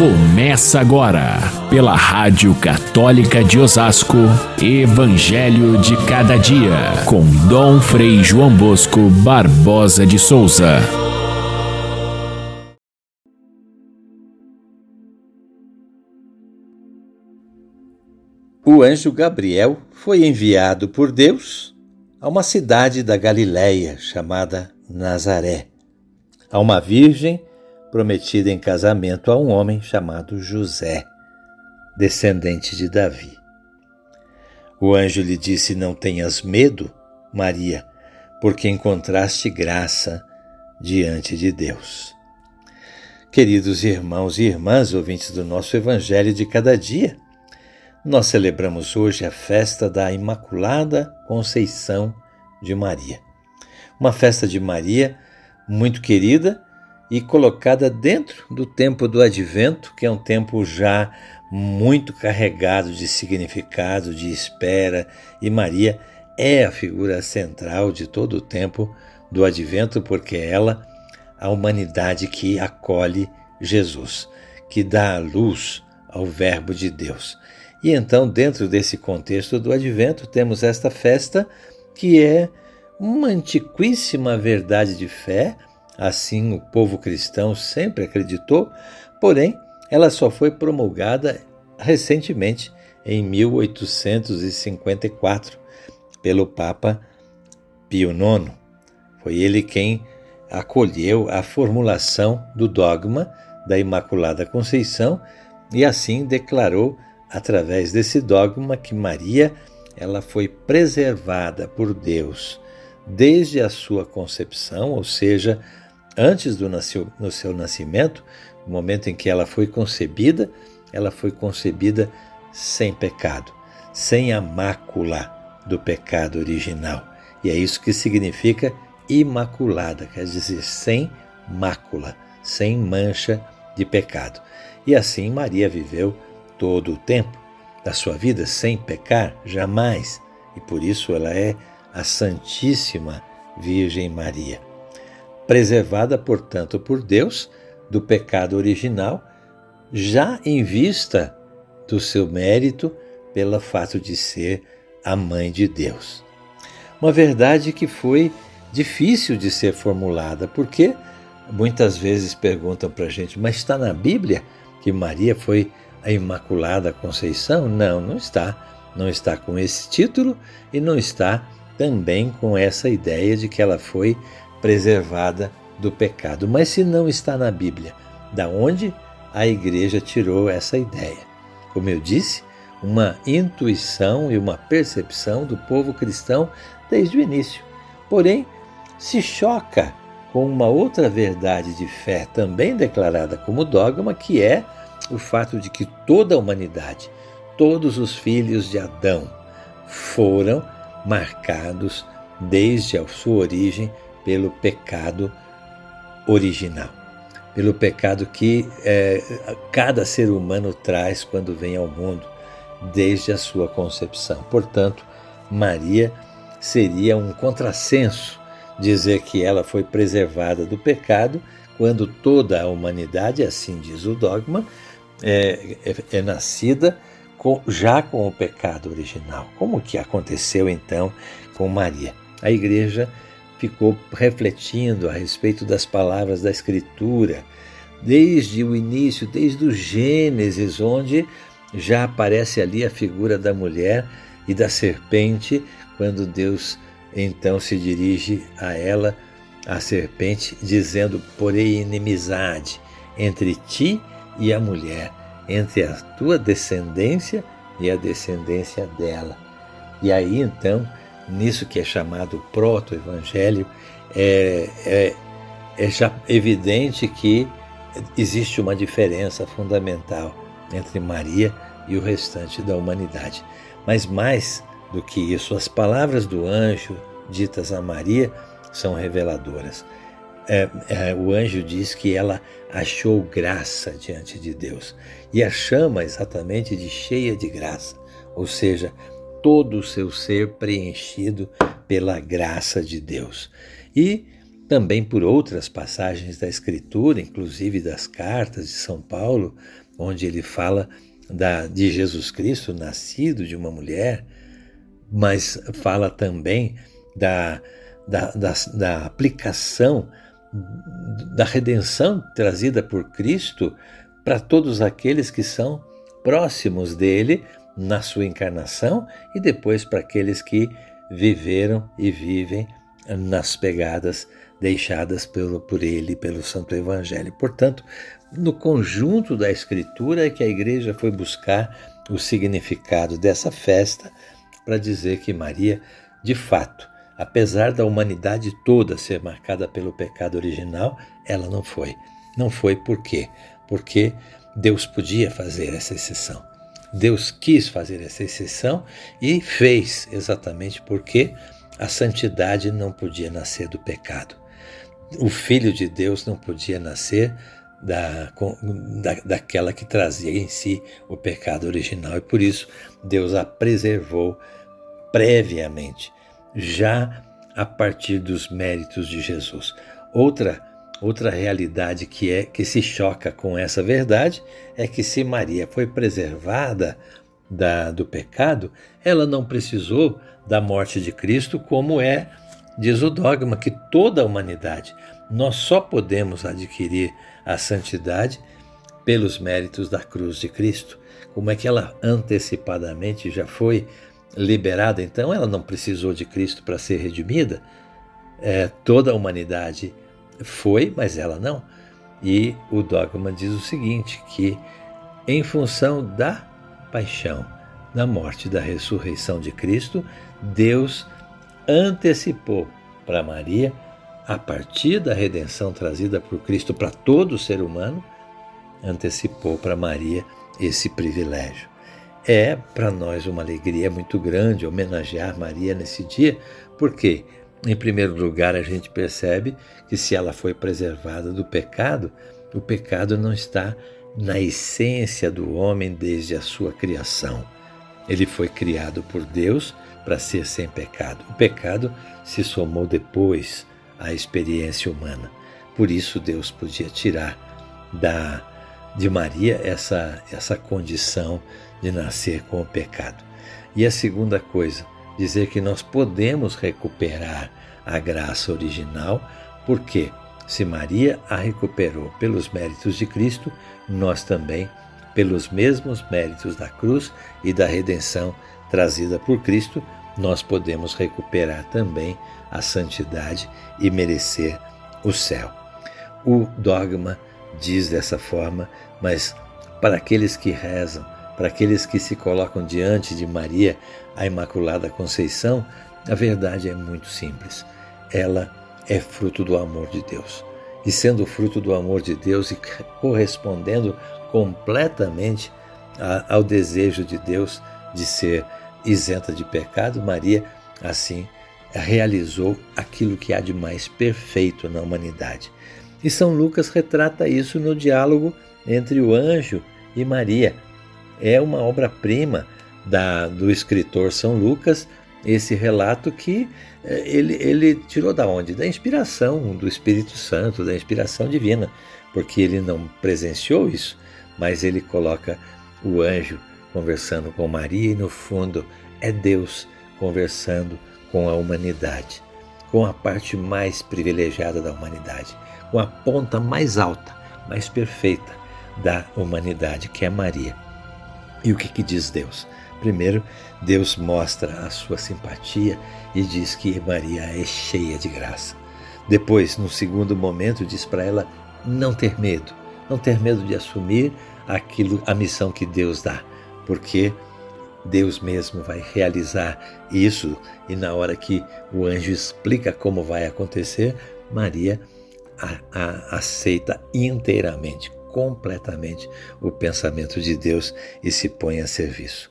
Começa agora, pela Rádio Católica de Osasco, Evangelho de Cada Dia, com Dom Frei João Bosco Barbosa de Souza. O anjo Gabriel foi enviado por Deus a uma cidade da Galiléia chamada Nazaré, a uma virgem prometida em casamento a um homem chamado José, descendente de Davi. O anjo lhe disse: Não tenhas medo, Maria, porque encontraste graça diante de Deus. Queridos irmãos e irmãs, ouvintes do nosso Evangelho de cada dia, nós celebramos hoje a festa da Imaculada Conceição de Maria. Uma festa de Maria muito querida e colocada dentro do tempo do advento, que é um tempo já muito carregado de significado, de espera, e Maria é a figura central de todo o tempo do advento, porque é ela a humanidade que acolhe Jesus, que dá a luz ao Verbo de Deus. E então, dentro desse contexto do advento, temos esta festa que é uma antiquíssima verdade de fé assim o povo cristão sempre acreditou, porém ela só foi promulgada recentemente, em 1854, pelo Papa Pio IX. Foi ele quem acolheu a formulação do dogma da Imaculada Conceição e assim declarou através desse dogma que Maria ela foi preservada por Deus desde a sua concepção, ou seja, antes do, no seu nascimento, no momento em que ela foi concebida, ela foi concebida sem pecado, sem a mácula do pecado original. E é isso que significa imaculada, quer dizer, sem mácula, sem mancha de pecado. E assim Maria viveu todo o tempo da sua vida sem pecar, jamais. E por isso ela é a Santíssima Virgem Maria preservada, portanto, por Deus do pecado original, já em vista do seu mérito pelo fato de ser a mãe de Deus. Uma verdade que foi difícil de ser formulada, porque muitas vezes perguntam para a gente, mas está na Bíblia que Maria foi a Imaculada Conceição? Não, não está. Não está com esse título e não está também com essa ideia de que ela foi preservada do pecado. Mas se não está na Bíblia, da onde a igreja tirou essa ideia? Como eu disse, uma intuição e uma percepção do povo cristão desde o início. Porém, se choca com uma outra verdade de fé também declarada como dogma, que é o fato de que toda a humanidade, todos os filhos de Adão, foram marcados desde a sua origem pelo pecado original, pelo pecado que é, cada ser humano traz quando vem ao mundo, desde a sua concepção. Portanto, Maria seria um contrassenso dizer que ela foi preservada do pecado, quando toda a humanidade, assim diz o dogma, é, é, é nascida já com o pecado original. Como que aconteceu então com Maria? A igreja ficou refletindo a respeito das palavras da Escritura, desde o início, desde o Gênesis, onde já aparece ali a figura da mulher e da serpente, quando Deus então se dirige a ela, a serpente, dizendo: Porém, inimizade entre ti e a mulher, entre a tua descendência e a descendência dela. E aí então nisso que é chamado proto-evangelho, é, é, é já evidente que existe uma diferença fundamental entre Maria e o restante da humanidade. Mas mais do que isso, as palavras do anjo ditas a Maria são reveladoras. É, é, o anjo diz que ela achou graça diante de Deus e a chama exatamente de cheia de graça, ou seja, todo o seu ser preenchido pela graça de Deus. E também por outras passagens da Escritura, inclusive das cartas de São Paulo, onde ele fala da, de Jesus Cristo nascido de uma mulher, mas fala também da, da, da, da aplicação da redenção trazida por Cristo para todos aqueles que são próximos dele na sua encarnação e depois para aqueles que viveram e vivem nas pegadas deixadas pelo, por ele pelo Santo Evangelho. Portanto, no conjunto da Escritura é que a igreja foi buscar o significado dessa festa para dizer que Maria, de fato, apesar da humanidade toda ser marcada pelo pecado original, ela não foi. Não foi por quê? Porque Deus podia fazer essa exceção. Deus quis fazer essa exceção e fez exatamente porque a santidade não podia nascer do pecado. O Filho de Deus não podia nascer da, da, daquela que trazia em si o pecado original e por isso Deus a preservou previamente, já a partir dos méritos de Jesus. Outra outra realidade que é que se choca com essa verdade é que se Maria foi preservada da, do pecado, ela não precisou da morte de Cristo, como é diz o dogma que toda a humanidade nós só podemos adquirir a santidade pelos méritos da cruz de Cristo. Como é que ela antecipadamente já foi liberada, então ela não precisou de Cristo para ser redimida? É, toda a humanidade foi, mas ela não. E o dogma diz o seguinte: que em função da paixão, da morte e da ressurreição de Cristo, Deus antecipou para Maria, a partir da redenção trazida por Cristo para todo ser humano, antecipou para Maria esse privilégio. É para nós uma alegria muito grande homenagear Maria nesse dia, porque em primeiro lugar, a gente percebe que se ela foi preservada do pecado, o pecado não está na essência do homem desde a sua criação. Ele foi criado por Deus para ser sem pecado. O pecado se somou depois à experiência humana. Por isso Deus podia tirar da de Maria essa essa condição de nascer com o pecado. E a segunda coisa, dizer que nós podemos recuperar a graça original, porque se Maria a recuperou pelos méritos de Cristo, nós também, pelos mesmos méritos da cruz e da redenção trazida por Cristo, nós podemos recuperar também a santidade e merecer o céu. O dogma diz dessa forma, mas para aqueles que rezam, para aqueles que se colocam diante de Maria, a Imaculada Conceição, a verdade é muito simples. Ela é fruto do amor de Deus. E sendo fruto do amor de Deus e correspondendo completamente a, ao desejo de Deus de ser isenta de pecado, Maria, assim, realizou aquilo que há de mais perfeito na humanidade. E São Lucas retrata isso no diálogo entre o anjo e Maria, é uma obra-prima do escritor São Lucas, esse relato que eh, ele, ele tirou da onde? Da inspiração do Espírito Santo, da inspiração divina, porque ele não presenciou isso, mas ele coloca o anjo conversando com Maria e no fundo é Deus conversando com a humanidade, com a parte mais privilegiada da humanidade, com a ponta mais alta, mais perfeita da humanidade, que é Maria. E o que, que diz Deus? Primeiro, Deus mostra a sua simpatia e diz que Maria é cheia de graça. Depois, no segundo momento, diz para ela não ter medo, não ter medo de assumir aquilo, a missão que Deus dá, porque Deus mesmo vai realizar isso e na hora que o anjo explica como vai acontecer, Maria a, a, aceita inteiramente, completamente o pensamento de Deus e se põe a serviço.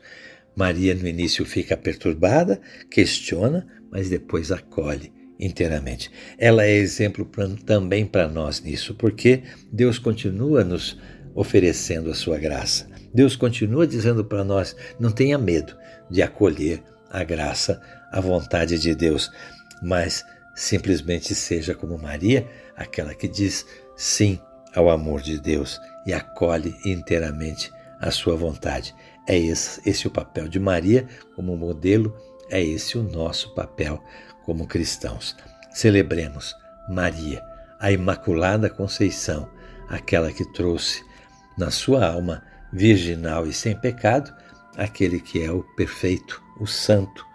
Maria no início fica perturbada, questiona, mas depois acolhe inteiramente. Ela é exemplo pra, também para nós nisso, porque Deus continua nos oferecendo a sua graça. Deus continua dizendo para nós: não tenha medo de acolher a graça, a vontade de Deus, mas simplesmente seja como Maria, aquela que diz sim ao amor de Deus e acolhe inteiramente a sua vontade. É esse, esse o papel de Maria como modelo, é esse o nosso papel como cristãos. Celebremos Maria, a Imaculada Conceição, aquela que trouxe na sua alma virginal e sem pecado aquele que é o perfeito, o santo,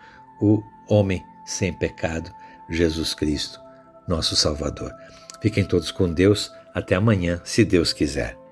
o homem sem pecado, Jesus Cristo, nosso Salvador. Fiquem todos com Deus. Até amanhã, se Deus quiser.